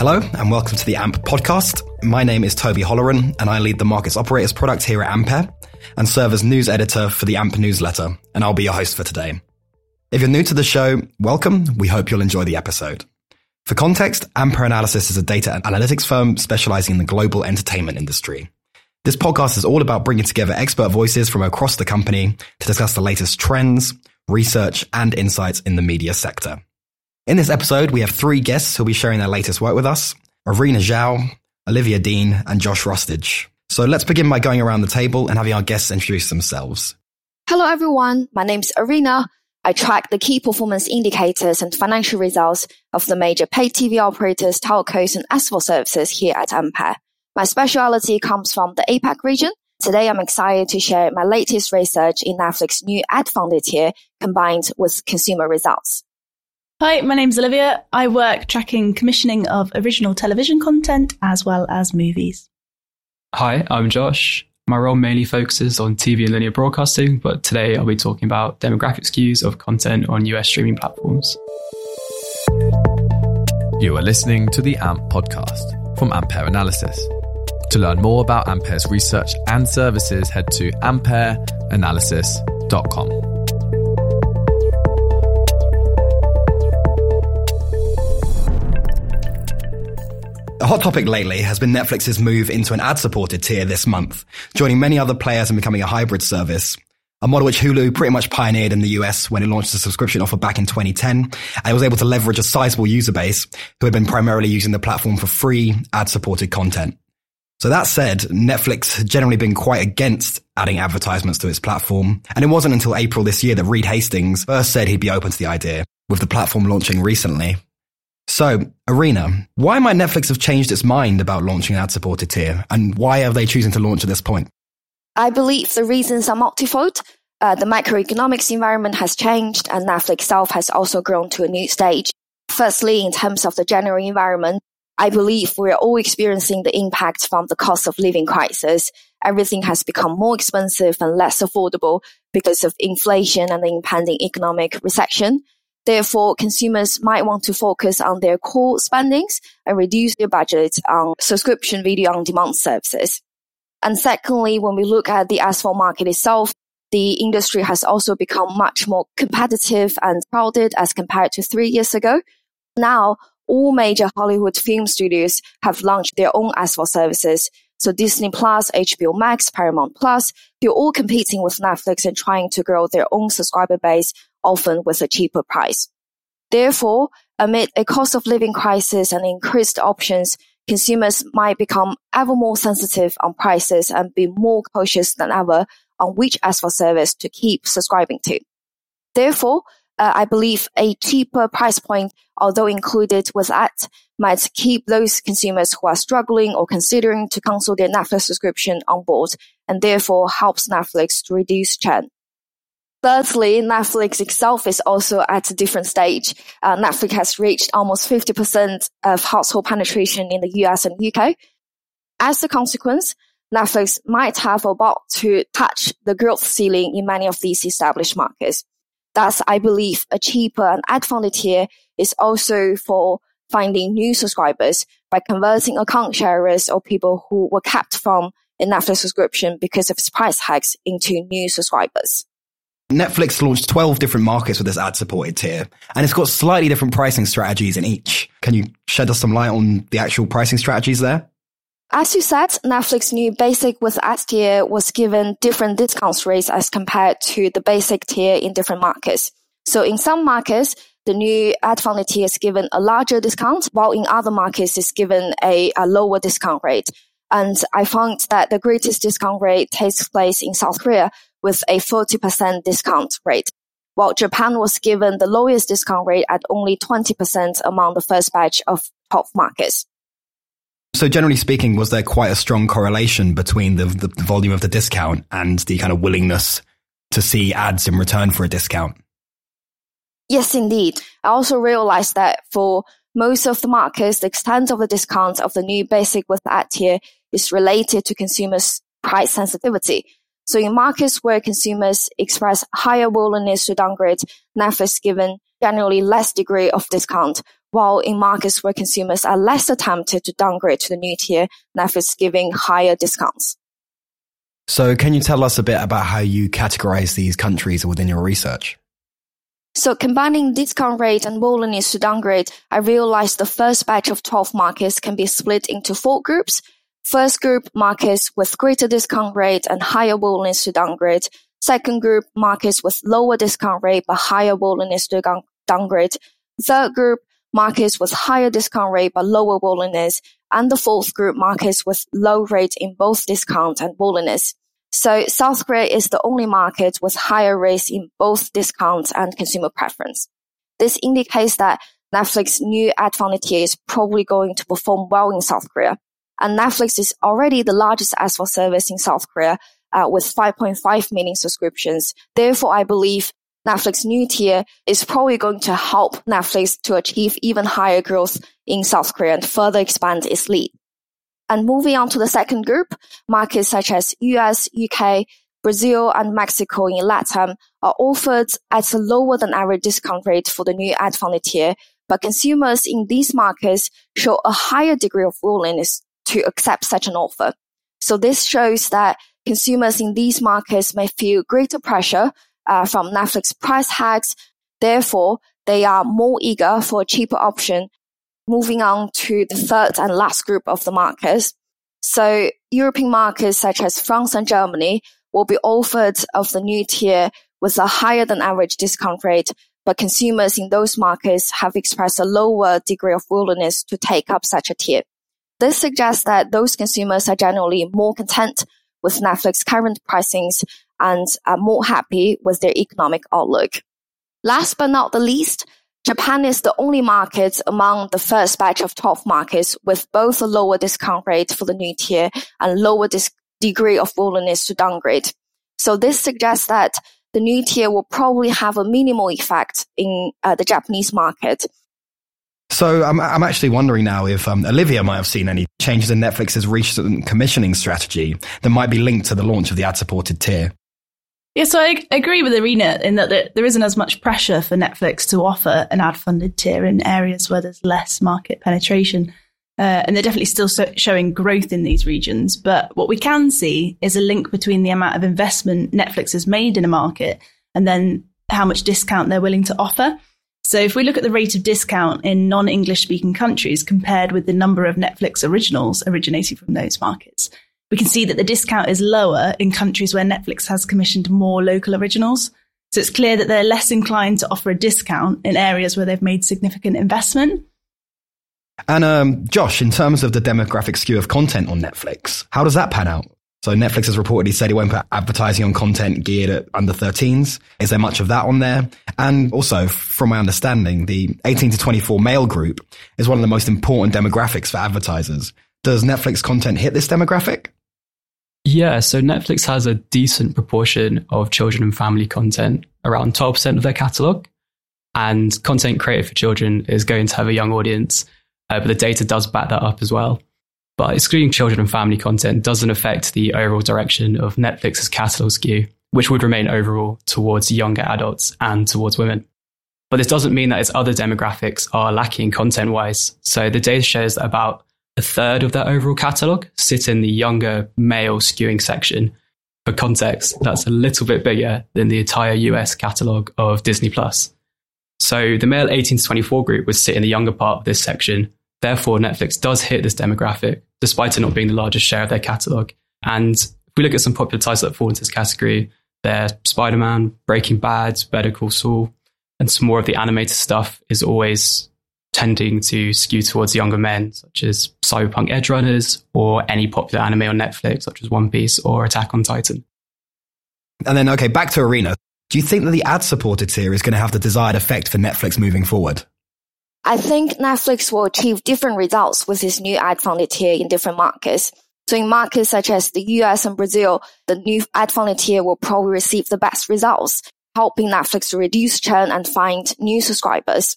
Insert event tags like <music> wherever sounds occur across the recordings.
Hello, and welcome to the AMP podcast. My name is Toby Holleran, and I lead the Markets Operators product here at Ampere and serve as news editor for the AMP newsletter, and I'll be your host for today. If you're new to the show, welcome. We hope you'll enjoy the episode. For context, Ampere Analysis is a data analytics firm specializing in the global entertainment industry. This podcast is all about bringing together expert voices from across the company to discuss the latest trends, research, and insights in the media sector. In this episode, we have three guests who'll be sharing their latest work with us Orina Zhao, Olivia Deane, and Josh Rustage. So let's begin by going around the table and having our guests introduce themselves. Hello, everyone. My name is Orina. I track the key performance indicators and financial results of the major paid TV operators, telcos, and SVOD services here at Ampere. My specialty comes from the APAC region. Today, I'm excited to share my latest research in Netflix's new ad-funded tier combined with consumer results. Hi, my name's Olivia. I work tracking commissioning of original television content as well as movies. Hi, I'm Josh. My role mainly focuses on TV and linear broadcasting, but today I'll be talking about demographic skews of content on US streaming platforms. You are listening to the AMP podcast from Ampere Analysis. To learn more about Ampere's research and services, head to ampereanalysis.com. hot topic lately has been Netflix's move into an ad-supported tier this month, joining many other players and becoming a hybrid service. A model which Hulu pretty much pioneered in the US when it launched a subscription offer back in 2010, and it was able to leverage a sizable user base who had been primarily using the platform for free ad-supported content. So that said, Netflix had generally been quite against adding advertisements to its platform, and it wasn't until April this year that Reed Hastings first said he'd be open to the idea, with the platform launching recently. So, Orina, why might Netflix have changed its mind about launching an ad supported tier? And why are they choosing to launch at this point? I believe the reasons are multifold. Uh, the macroeconomics environment has changed, and Netflix itself has also grown to a new stage. Firstly, in terms of the general environment, I believe we're all experiencing the impact from the cost of living crisis. Everything has become more expensive and less affordable because of inflation and the impending economic recession. Therefore, consumers might want to focus on their core spendings and reduce their budget on subscription video on demand services. And secondly, when we look at the SVOD market itself, the industry has also become much more competitive and crowded as compared to three years ago. Now, all major Hollywood film studios have launched their own SVOD services. So Disney Plus, HBO Max, Paramount Plus, they're all competing with Netflix and trying to grow their own subscriber base often with a cheaper price. Therefore, amid a cost of living crisis and increased options, consumers might become ever more sensitive on prices and be more cautious than ever on which SVOD service to keep subscribing to. Therefore, uh, I believe a cheaper price point, although included with that, might keep those consumers who are struggling or considering to cancel their Netflix subscription on board and therefore helps Netflix to reduce churn. Thirdly, Netflix itself is also at a different stage. Uh, Netflix has reached almost 50% of household penetration in the US and UK. As a consequence, Netflix might have about to touch the growth ceiling in many of these established markets. Thus, I believe a cheaper and ad-funded tier is also for finding new subscribers by converting account sharers or people who were kept from a Netflix subscription because of its price hikes into new subscribers. Netflix launched 12 different markets with this ad supported tier, and it's got slightly different pricing strategies in each. Can you shed us some light on the actual pricing strategies there? As you said, Netflix new basic with ad tier was given different discount rates as compared to the basic tier in different markets. So in some markets, the new ad funded tier is given a larger discount, while in other markets it's given a, a lower discount rate. And I found that the greatest discount rate takes place in South Korea, with a 40% discount rate, while Japan was given the lowest discount rate at only 20% among the first batch of top markets. So generally speaking, was there quite a strong correlation between the, the, volume of the discount and the kind of willingness to see ads in return for a discount? Yes, indeed. I also realized that for most of the markets, the extent of the discount of the new basic with ad tier is related to consumers' price sensitivity. So in markets where consumers express higher willingness to downgrade, Netflix given generally less degree of discount, while in markets where consumers are less tempted to downgrade to the new tier, Netflix is giving higher discounts. So, can you tell us a bit about how you categorize these countries within your research? So combining discount rate and willingness to downgrade, I realized the first batch of 12 markets can be split into four groups. First group markets with greater discount rate and higher willingness to downgrade. Second group markets with lower discount rate but higher willingness to downgrade. Third group markets with higher discount rate but lower willingness. And the fourth group markets with low rate in both discount and willingness. So South Korea is the only market with higher rates in both discount and consumer preference. This indicates that Netflix's new ad-funded tier is probably going to perform well in South Korea. And Netflix is already the largest SVOD service in South Korea uh, with 5.5 million subscriptions. Therefore, I believe Netflix new tier is probably going to help Netflix to achieve even higher growth in South Korea and further expand its lead. And moving on to the second group, markets such as US, UK, Brazil, and Mexico in LATAM are offered at a lower than average discount rate for the new ad funded tier, but consumers in these markets show a higher degree of willingness to accept such an offer. So this shows that consumers in these markets may feel greater pressure uh, from Netflix price hikes. Therefore, they are more eager for a cheaper option moving on to the third and last group of the markets. So European markets such as France and Germany will be offered of the new tier with a higher than average discount rate, but consumers in those markets have expressed a lower degree of willingness to take up such a tier. This suggests that those consumers are generally more content with Netflix current pricings and are more happy with their economic outlook. Last but not the least, Japan is the only market among the first batch of 12 markets with both a lower discount rate for the new tier and lower dis- degree of willingness to downgrade. So this suggests that the new tier will probably have a minimal effect in uh, the Japanese market. So I'm, I'm actually wondering now if um, Olivia might have seen any changes in Netflix's recent commissioning strategy that might be linked to the launch of the ad-supported tier. Yeah, so I agree with Orina in that there isn't as much pressure for Netflix to offer an ad funded tier in areas where there's less market penetration. Uh, and they're definitely still so- showing growth in these regions. But what we can see is a link between the amount of investment Netflix has made in a market and then how much discount they're willing to offer. So if we look at the rate of discount in non English speaking countries compared with the number of Netflix originals originating from those markets, we can see that the discount is lower in countries where Netflix has commissioned more local originals. So it's clear that they're less inclined to offer a discount in areas where they've made significant investment. And um, Josh, in terms of the demographic skew of content on Netflix, how does that pan out? So Netflix has reportedly said it won't put advertising on content geared at under 13s. Is there much of that on there? And also, from my understanding, the 18 to 24 male group is one of the most important demographics for advertisers. Does Netflix content hit this demographic? Yeah, so Netflix has a decent proportion of children and family content, around 12% of their catalog. And content created for children is going to have a young audience, uh, but the data does back that up as well. But excluding children and family content doesn't affect the overall direction of Netflix's catalog skew, which would remain overall towards younger adults and towards women. But this doesn't mean that its other demographics are lacking content wise. So the data shows that about a third of their overall catalogue sit in the younger male skewing section. For context, that's a little bit bigger than the entire US catalogue of Disney Plus. So the male 18 to 24 group would sit in the younger part of this section. Therefore, Netflix does hit this demographic, despite it not being the largest share of their catalogue. And if we look at some popular titles that fall into this category, they're Spider Man, Breaking Bad, Better Call Saul, and some more of the animated stuff is always tending to skew towards younger men, such as Cyberpunk Edgerunners or any popular anime on Netflix, such as One Piece or Attack on Titan. And then, okay, back to Orina. Do you think that the ad supported tier is going to have the desired effect for Netflix moving forward? I think Netflix will achieve different results with this new ad funded tier in different markets. So in markets such as the US and Brazil, the new ad funded tier will probably receive the best results, helping Netflix to reduce churn and find new subscribers.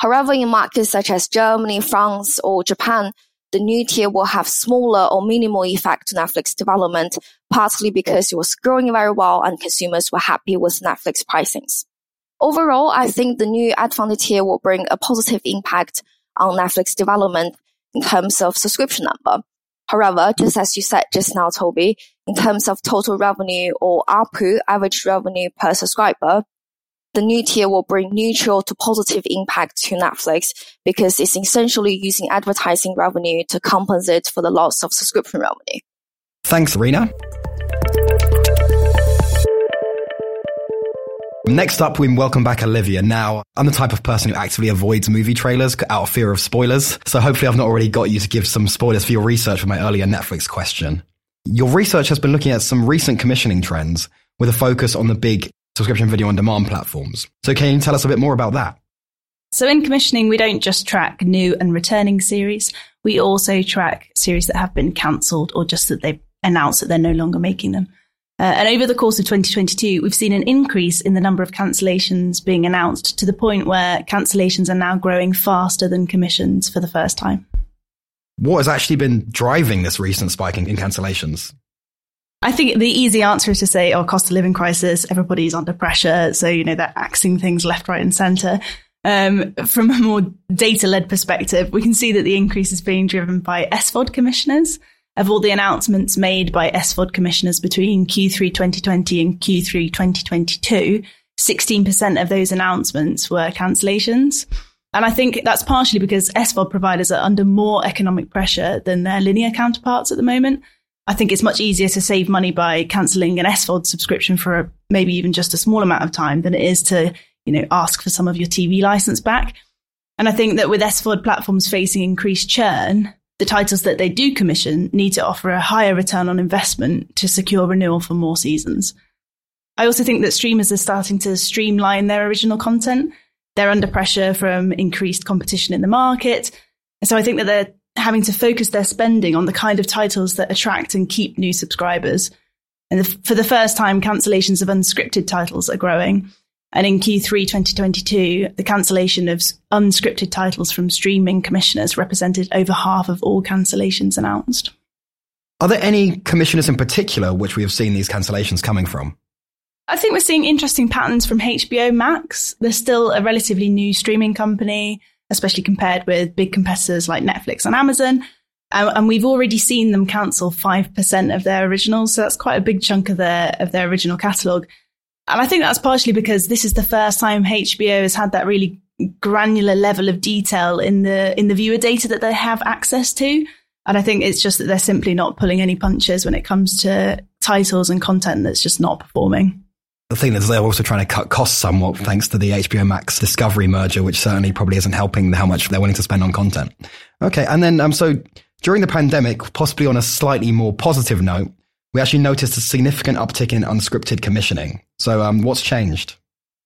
However, in markets such as Germany, France, or Japan, the new tier will have smaller or minimal effect to Netflix development, partly because it was growing very well and consumers were happy with Netflix pricings. Overall, I think the new ad-funded tier will bring a positive impact on Netflix development in terms of subscription number. However, just as you said just now, Toby, in terms of total revenue or ARPU, average revenue per subscriber, the new tier will bring neutral to positive impact to Netflix because it's essentially using advertising revenue to compensate for the loss of subscription revenue. Thanks, Rena. Next up, we welcome back Olivia. Now, I'm the type of person who actively avoids movie trailers out of fear of spoilers. So hopefully I've not already got you to give some spoilers for your research for my earlier Netflix question. Your research has been looking at some recent commissioning trends with a focus on the big subscription video on demand platforms. So can you tell us a bit more about that? So in commissioning, we don't just track new and returning series. We also track series that have been cancelled or just that they've announced that they're no longer making them. Uh, and over the course of 2022, we've seen an increase in the number of cancellations being announced to the point where cancellations are now growing faster than commissions for the first time. What has actually been driving this recent spike in, in cancellations? I think the easy answer is to say, oh, cost of living crisis, everybody's under pressure. So, you know, they're axing things left, right, and center. Um, from a more data led perspective, we can see that the increase is being driven by SVOD commissioners of all the announcements made by SVOD commissioners between Q3 2020 and Q3 2022, 16% of those announcements were cancellations. And I think that's partially because SVOD providers are under more economic pressure than their linear counterparts at the moment. I think it's much easier to save money by cancelling an SVOD subscription for maybe even just a small amount of time than it is to, you know, ask for some of your TV license back. And I think that with SVOD platforms facing increased churn, the titles that they do commission need to offer a higher return on investment to secure renewal for more seasons. I also think that streamers are starting to streamline their original content. They're under pressure from increased competition in the market. So I think that they're having to focus their spending on the kind of titles that attract and keep new subscribers. And the, for the first time, cancellations of unscripted titles are growing. And in Q3 2022, the cancellation of unscripted titles from streaming commissioners represented over half of all cancellations announced. Are there any commissioners in particular which we have seen these cancellations coming from? I think we're seeing interesting patterns from HBO Max. They're still a relatively new streaming company, especially compared with big competitors like Netflix and Amazon. And we've already seen them cancel 5% of their originals. So that's quite a big chunk of their, of their original catalogue. And I think that's partially because this is the first time HBO has had that really granular level of detail in the in the viewer data that they have access to. And I think it's just that they're simply not pulling any punches when it comes to titles and content that's just not performing. The thing is, they're also trying to cut costs somewhat thanks to the HBO Max Discovery merger, which certainly probably isn't helping how much they're willing to spend on content. Okay, and then um, so during the pandemic, possibly on a slightly more positive note, we actually noticed a significant uptick in unscripted commissioning. So, um, what's changed?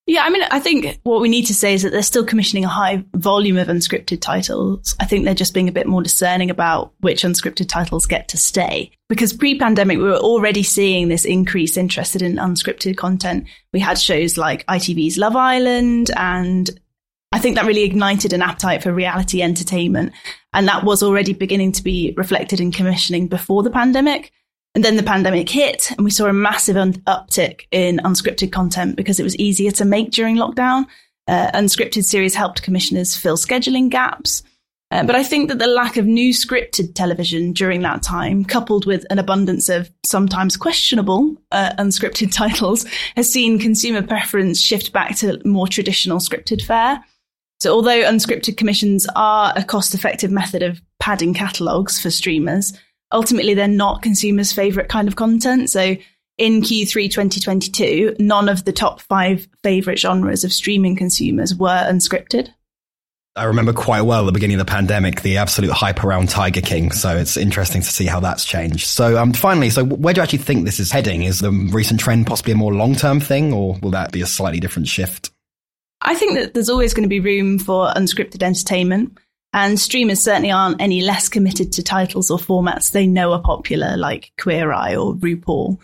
Yeah, I mean, I think what we need to say is that they're still commissioning a high volume of unscripted titles. I think they're just being a bit more discerning about which unscripted titles get to stay. Because pre pandemic, we were already seeing this increase interested in unscripted content. We had shows like ITV's Love Island, and I think that really ignited an appetite for reality entertainment. And that was already beginning to be reflected in commissioning before the pandemic. And then the pandemic hit and we saw a massive un- uptick in unscripted content because it was easier to make during lockdown. Uh, unscripted series helped commissioners fill scheduling gaps. Uh, but I think that the lack of new scripted television during that time, coupled with an abundance of sometimes questionable uh, unscripted <laughs> titles, has seen consumer preference shift back to more traditional scripted fare. So although unscripted commissions are a cost effective method of padding catalogues for streamers, ultimately they're not consumers' favorite kind of content. So in Q3 2022, none of the top five favorite genres of streaming consumers were unscripted. I remember quite well at the beginning of the pandemic, the absolute hype around Tiger King. So it's interesting to see how that's changed. So um, finally, so where do you actually think this is heading? Is the recent trend possibly a more long term thing, or will that be a slightly different shift? I think that there's always going to be room for unscripted entertainment. And streamers certainly aren't any less committed to titles or formats they know are popular, like Queer Eye or RuPaul.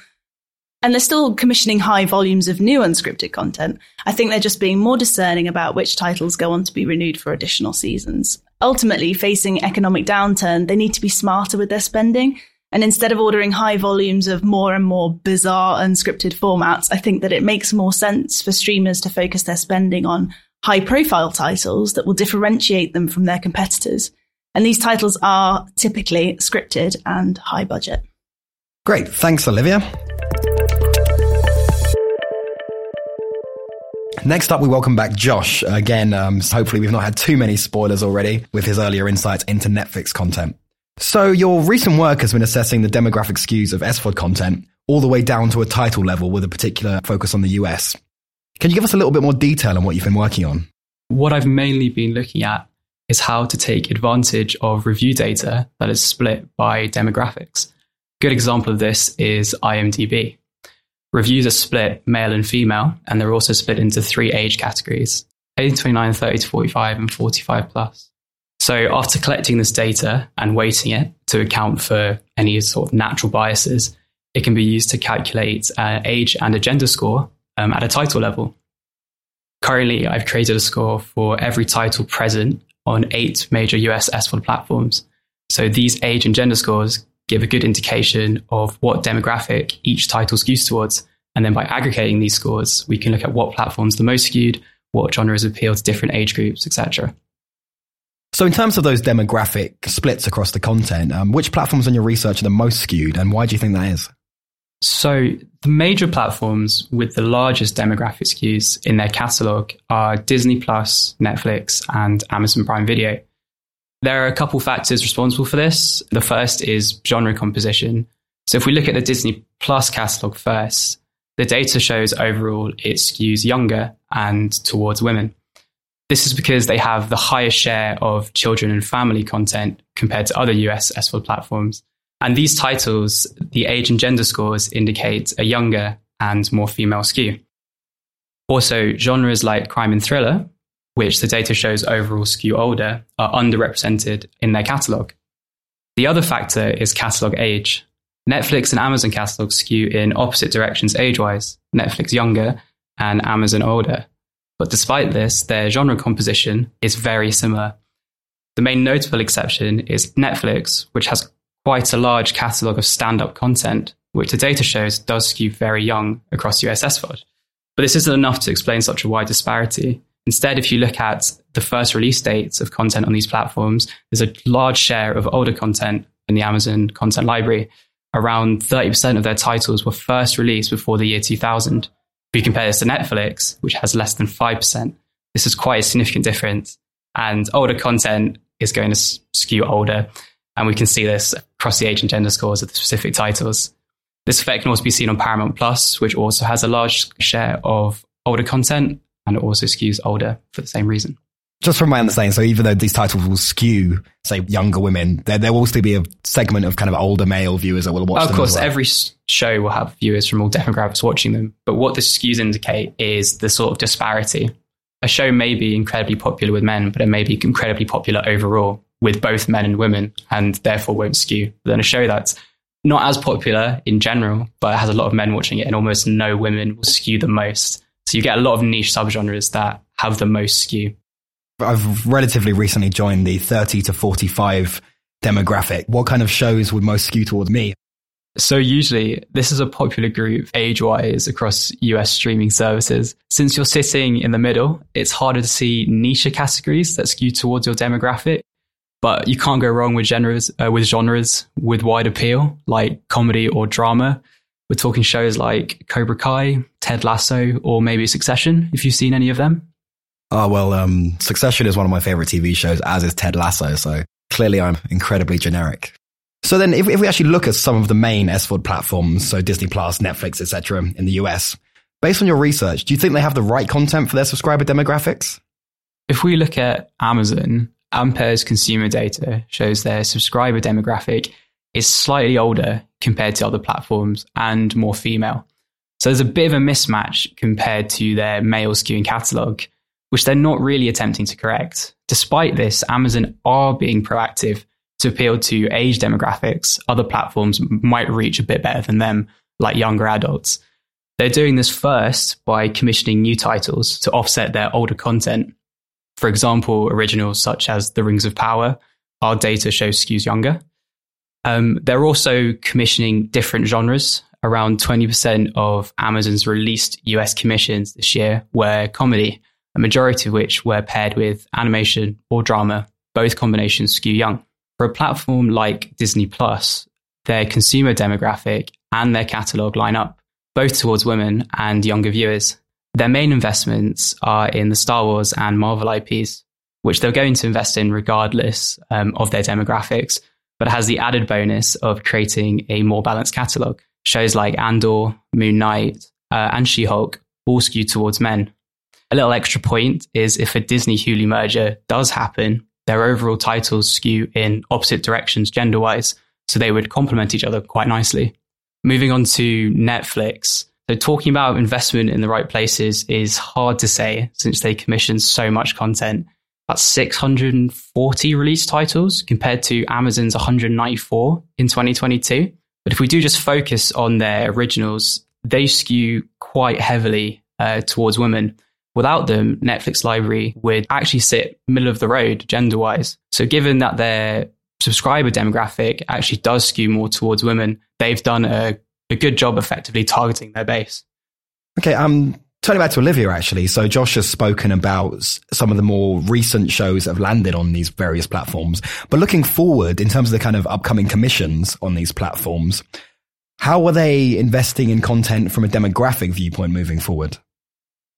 And they're still commissioning high volumes of new unscripted content. I think they're just being more discerning about which titles go on to be renewed for additional seasons. Ultimately, facing economic downturn, they need to be smarter with their spending. And instead of ordering high volumes of more and more bizarre unscripted formats, I think that it makes more sense for streamers to focus their spending on high profile titles that will differentiate them from their competitors. And these titles are typically scripted and high budget. Great. Thanks, Olivia. Next up, we welcome back Josh. Again, um, hopefully we've not had too many spoilers already with his earlier insights into Netflix content. So your recent work has been assessing the demographic skews of SVOD content all the way down to a title level with a particular focus on the US. Can you give us a little bit more detail on what you've been working on? What I've mainly been looking at is how to take advantage of review data that is split by demographics. Good example of this is IMDb. Reviews are split male and female, and they're also split into three age categories 18 to 29, 30 to 45, and 45 plus. So, after collecting this data and weighting it to account for any sort of natural biases, it can be used to calculate uh, age and a gender score um, at a title level. Currently, I've created a score for every title present on eight major US SVOD platforms. So, these age and gender scores give a good indication of what demographic each title skews towards. And then by aggregating these scores, we can look at what platforms the most skewed, what genres appeal to different age groups, etc. So, in terms of those demographic splits across the content, um, which platforms in your research are the most skewed, and why do you think that is? So, the major platforms with the largest demographic skews in their catalog are Disney Plus, Netflix, and Amazon Prime Video. There are a couple factors responsible for this. The first is genre composition. So if we look at the Disney Plus catalog first, the data shows overall it skews younger and towards women. This is because they have the highest share of children and family content compared to other US SVOD platforms. And these titles, the age and gender scores indicate a younger and more female skew. Also, genres like crime and thriller, which the data shows overall skew older, are underrepresented in their catalogue. The other factor is catalogue age. Netflix and Amazon catalogs skew in opposite directions age wise, Netflix younger and Amazon older. But despite this, their genre composition is very similar. The main notable exception is Netflix, which has quite a large catalogue of stand up content, which the data shows does skew very young across US. But this isn't enough to explain such a wide disparity. Instead, if you look at the first release dates of content on these platforms, there's a large share of older content in the Amazon content library. Around 30% of their titles were first released before the year 2000. If you compare this to Netflix, which has less than 5%, this is quite a significant difference. And older content is going to skew older. And we can see this across the age and gender scores of the specific titles. This effect can also be seen on Paramount Plus, which also has a large share of older content and it also skews older for the same reason. Just from my understanding, so even though these titles will skew, say, younger women, there, there will still be a segment of kind of older male viewers that will watch them Of course, well. every show will have viewers from all demographics watching them. But what the skews indicate is the sort of disparity. A show may be incredibly popular with men, but it may be incredibly popular overall with both men and women, and therefore won't skew. Then a show that's not as popular in general, but has a lot of men watching it and almost no women will skew the most. So you get a lot of niche subgenres that have the most skew. I've relatively recently joined the 30 to 45 demographic. What kind of shows would most skew towards me? So usually this is a popular group age wise across US streaming services. Since you're sitting in the middle, it's harder to see niche categories that skew towards your demographic. But you can't go wrong with genres, uh, with genres with wide appeal, like comedy or drama. We're talking shows like Cobra Kai, Ted Lasso, or maybe Succession, if you've seen any of them. Oh, well, um, Succession is one of my favorite TV shows, as is Ted Lasso. So clearly I'm incredibly generic. So then if, if we actually look at some of the main SVOD platforms, so Disney Plus, Netflix, etc., in the US, based on your research, do you think they have the right content for their subscriber demographics? If we look at Amazon, Ampere's consumer data shows their subscriber demographic is slightly older compared to other platforms and more female. So there's a bit of a mismatch compared to their male skewing catalog, which they're not really attempting to correct. Despite this, Amazon are being proactive to appeal to age demographics other platforms might reach a bit better than them, like younger adults. They're doing this first by commissioning new titles to offset their older content. For example, originals such as The Rings of Power, our data shows skews younger. Um, they're also commissioning different genres. Around 20% of Amazon's released US commissions this year were comedy, a majority of which were paired with animation or drama. Both combinations skew young. For a platform like Disney Plus, their consumer demographic and their catalog line up, both towards women and younger viewers. Their main investments are in the Star Wars and Marvel IPs, which they're going to invest in regardless um, of their demographics, but has the added bonus of creating a more balanced catalog. Shows like Andor, Moon Knight, uh, and She Hulk all skew towards men. A little extra point is if a Disney Hulu merger does happen, their overall titles skew in opposite directions gender wise, so they would complement each other quite nicely. Moving on to Netflix. So, talking about investment in the right places is hard to say since they commission so much content. That's 640 release titles compared to Amazon's 194 in 2022. But if we do just focus on their originals, they skew quite heavily uh, towards women. Without them, Netflix library would actually sit middle of the road gender wise. So, given that their subscriber demographic actually does skew more towards women, they've done a, a good job effectively targeting their base. Okay, um, turning back to Olivia, actually. So Josh has spoken about some of the more recent shows that have landed on these various platforms. But looking forward in terms of the kind of upcoming commissions on these platforms, how are they investing in content from a demographic viewpoint moving forward?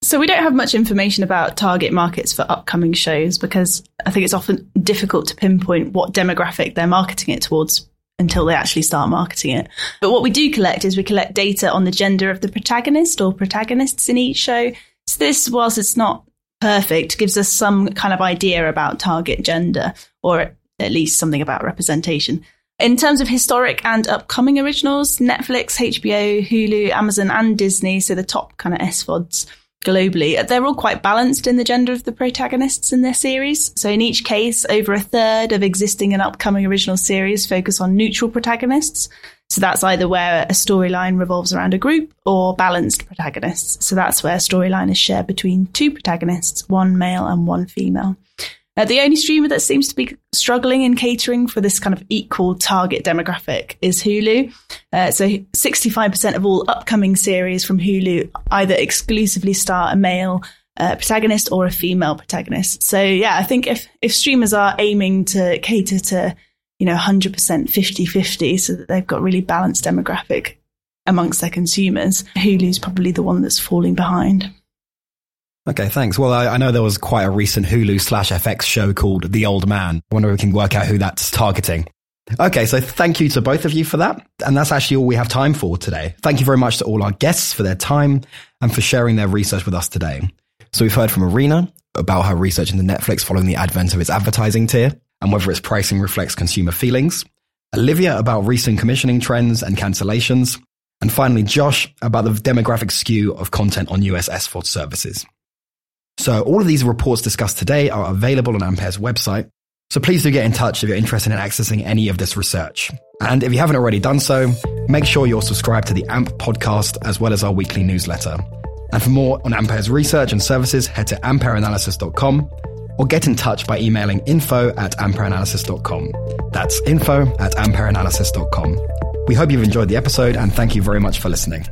So we don't have much information about target markets for upcoming shows because I think it's often difficult to pinpoint what demographic they're marketing it towards until they actually start marketing it. But what we do collect is we collect data on the gender of the protagonist or protagonists in each show. So this, whilst it's not perfect, gives us some kind of idea about target gender or at least something about representation. In terms of historic and upcoming originals, Netflix, HBO, Hulu, Amazon, and Disney, so the top kind of SVODs, globally, they're all quite balanced in the gender of the protagonists in their series. So in each case, over a third of existing and upcoming original series focus on neutral protagonists. So that's either where a storyline revolves around a group or balanced protagonists. So that's where a storyline is shared between two protagonists, one male and one female. Uh, the only streamer that seems to be struggling in catering for this kind of equal target demographic is Hulu. Uh, so 65% of all upcoming series from Hulu either exclusively star a male uh, protagonist or a female protagonist. So yeah, I think if, if streamers are aiming to cater to, you know, 100% 50-50 so that they've got really balanced demographic amongst their consumers, Hulu's probably the one that's falling behind. Okay, thanks. Well, I, I, know there was quite a recent Hulu slash FX show called The Old Man. I wonder if we can work out who that's targeting. Okay, so thank you to both of you for that. And that's actually all we have time for today. Thank you very much to all our guests for their time and for sharing their research with us today. So we've heard from Orina about her research into Netflix following the advent of its advertising tier and whether its pricing reflects consumer feelings. Olivia about recent commissioning trends and cancellations. And finally, Josh about the demographic skew of content on US SVOD services. So all of these reports discussed today are available on Ampere's website. So please do get in touch if you're interested in accessing any of this research. And if you haven't already done so, make sure you're subscribed to the AMP podcast as well as our weekly newsletter. And for more on Ampere's research and services, head to ampereanalysis.com or get in touch by emailing info at ampereanalysis.com. That's info at ampereanalysis.com. We hope you've enjoyed the episode and thank you very much for listening.